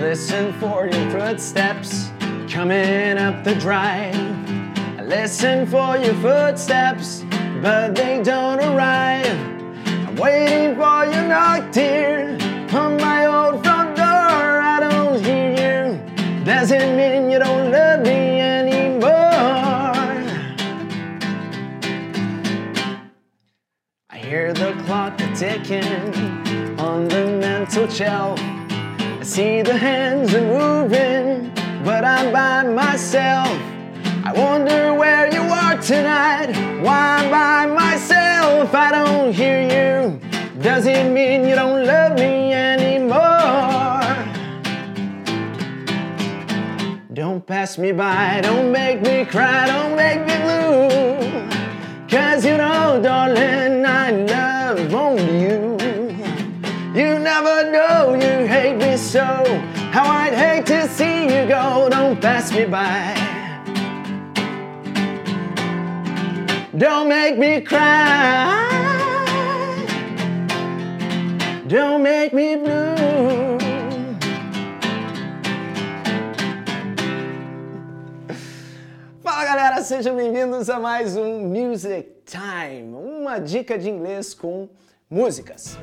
listen for your footsteps coming up the drive. I listen for your footsteps, but they don't arrive. I'm waiting for your knock, dear, on my old front door. I don't hear you. Doesn't mean you don't love me anymore. I hear the clock ticking on the mantel shelf. I see the hands are moving, but I'm by myself. I wonder where you are tonight. Why I'm by myself? I don't hear you. Does it mean you don't love me anymore? Don't pass me by, don't make me cry, don't make me blue. Cause you know, pass me by. Don't make me cry. Don't make me blue. Fala galera, sejam bem-vindos a mais um Music Time, uma dica de inglês com músicas.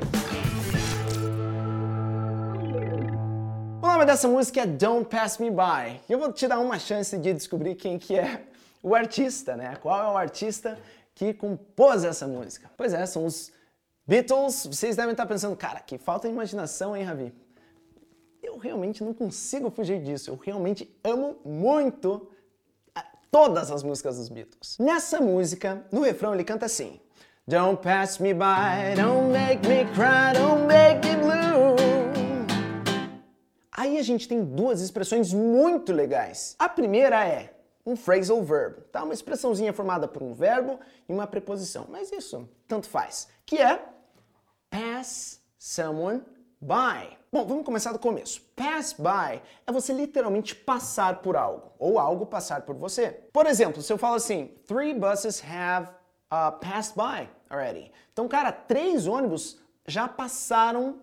Nome dessa música é Don't Pass Me By. E eu vou te dar uma chance de descobrir quem que é o artista, né? Qual é o artista que compôs essa música? Pois é, são os Beatles. Vocês devem estar pensando, cara, que falta de imaginação, hein, Ravi? Eu realmente não consigo fugir disso. Eu realmente amo muito todas as músicas dos Beatles. Nessa música, no refrão ele canta assim: Don't pass me by, don't make me cry, don't make me blue. Aí a gente tem duas expressões muito legais. A primeira é um phrasal verb, tá? Uma expressãozinha formada por um verbo e uma preposição. Mas isso tanto faz. Que é pass someone by. Bom, vamos começar do começo. Pass by é você literalmente passar por algo, ou algo passar por você. Por exemplo, se eu falo assim, three buses have uh, passed by already. Então, cara, três ônibus já passaram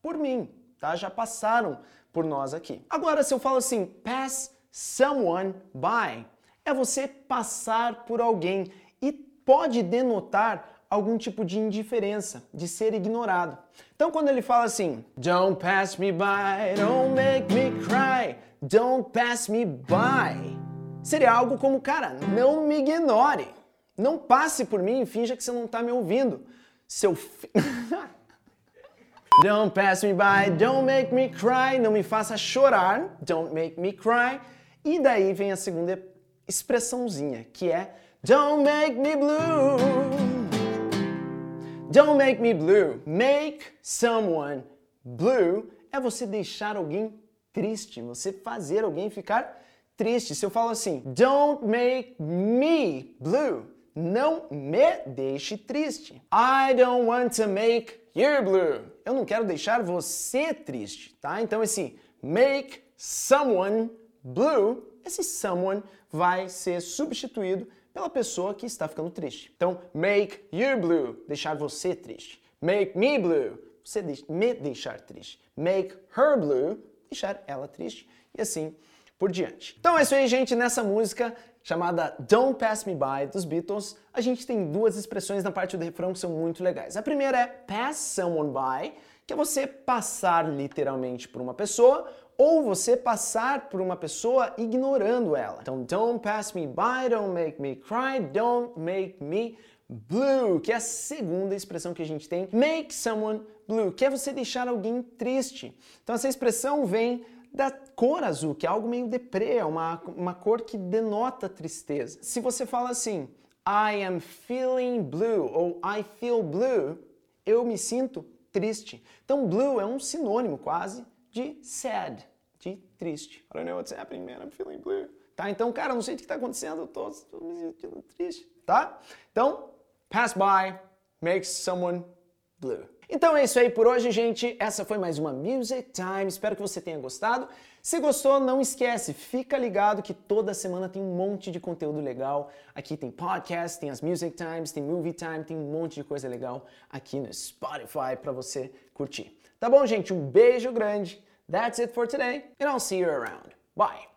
por mim, tá? Já passaram por nós aqui. Agora, se eu falo assim, pass someone by, é você passar por alguém e pode denotar algum tipo de indiferença, de ser ignorado. Então, quando ele fala assim, Don't pass me by, don't make me cry, don't pass me by, seria algo como, cara, não me ignore, não passe por mim e finja que você não está me ouvindo. Seu fi... Don't pass me by, don't make me cry, não me faça chorar, don't make me cry. E daí vem a segunda expressãozinha, que é Don't make me blue. Don't make me blue. Make someone blue é você deixar alguém triste, você fazer alguém ficar triste. Se eu falo assim, don't make me blue, não me deixe triste. I don't want to make you blue. Eu não quero deixar você triste, tá? Então esse make someone blue, esse someone vai ser substituído pela pessoa que está ficando triste. Então, make you blue, deixar você triste. Make me blue, você de me deixar triste. Make her blue, deixar ela triste. E assim por diante. Então é isso aí, gente. Nessa música chamada Don't Pass Me By dos Beatles, a gente tem duas expressões na parte do refrão que são muito legais. A primeira é pass someone by, que é você passar literalmente por uma pessoa ou você passar por uma pessoa ignorando ela. Então, don't pass me by, don't make me cry, don't make me blue, que é a segunda expressão que a gente tem. Make someone blue, que é você deixar alguém triste. Então, essa expressão vem da cor azul, que é algo meio deprê, é uma, uma cor que denota tristeza. Se você fala assim, I am feeling blue ou I feel blue, eu me sinto triste. Então, blue é um sinônimo quase de sad, de triste. I don't know what's happening, man. I'm feeling blue. Tá? Então, cara, não sei o que está acontecendo, eu tô, tô me sentindo triste, tá? Então, pass by makes someone blue. Então é isso aí por hoje, gente. Essa foi mais uma Music Time. Espero que você tenha gostado. Se gostou, não esquece, fica ligado que toda semana tem um monte de conteúdo legal. Aqui tem podcast, tem as Music Times, tem Movie Time, tem um monte de coisa legal aqui no Spotify para você curtir. Tá bom, gente? Um beijo grande. That's it for today, and I'll see you around. Bye!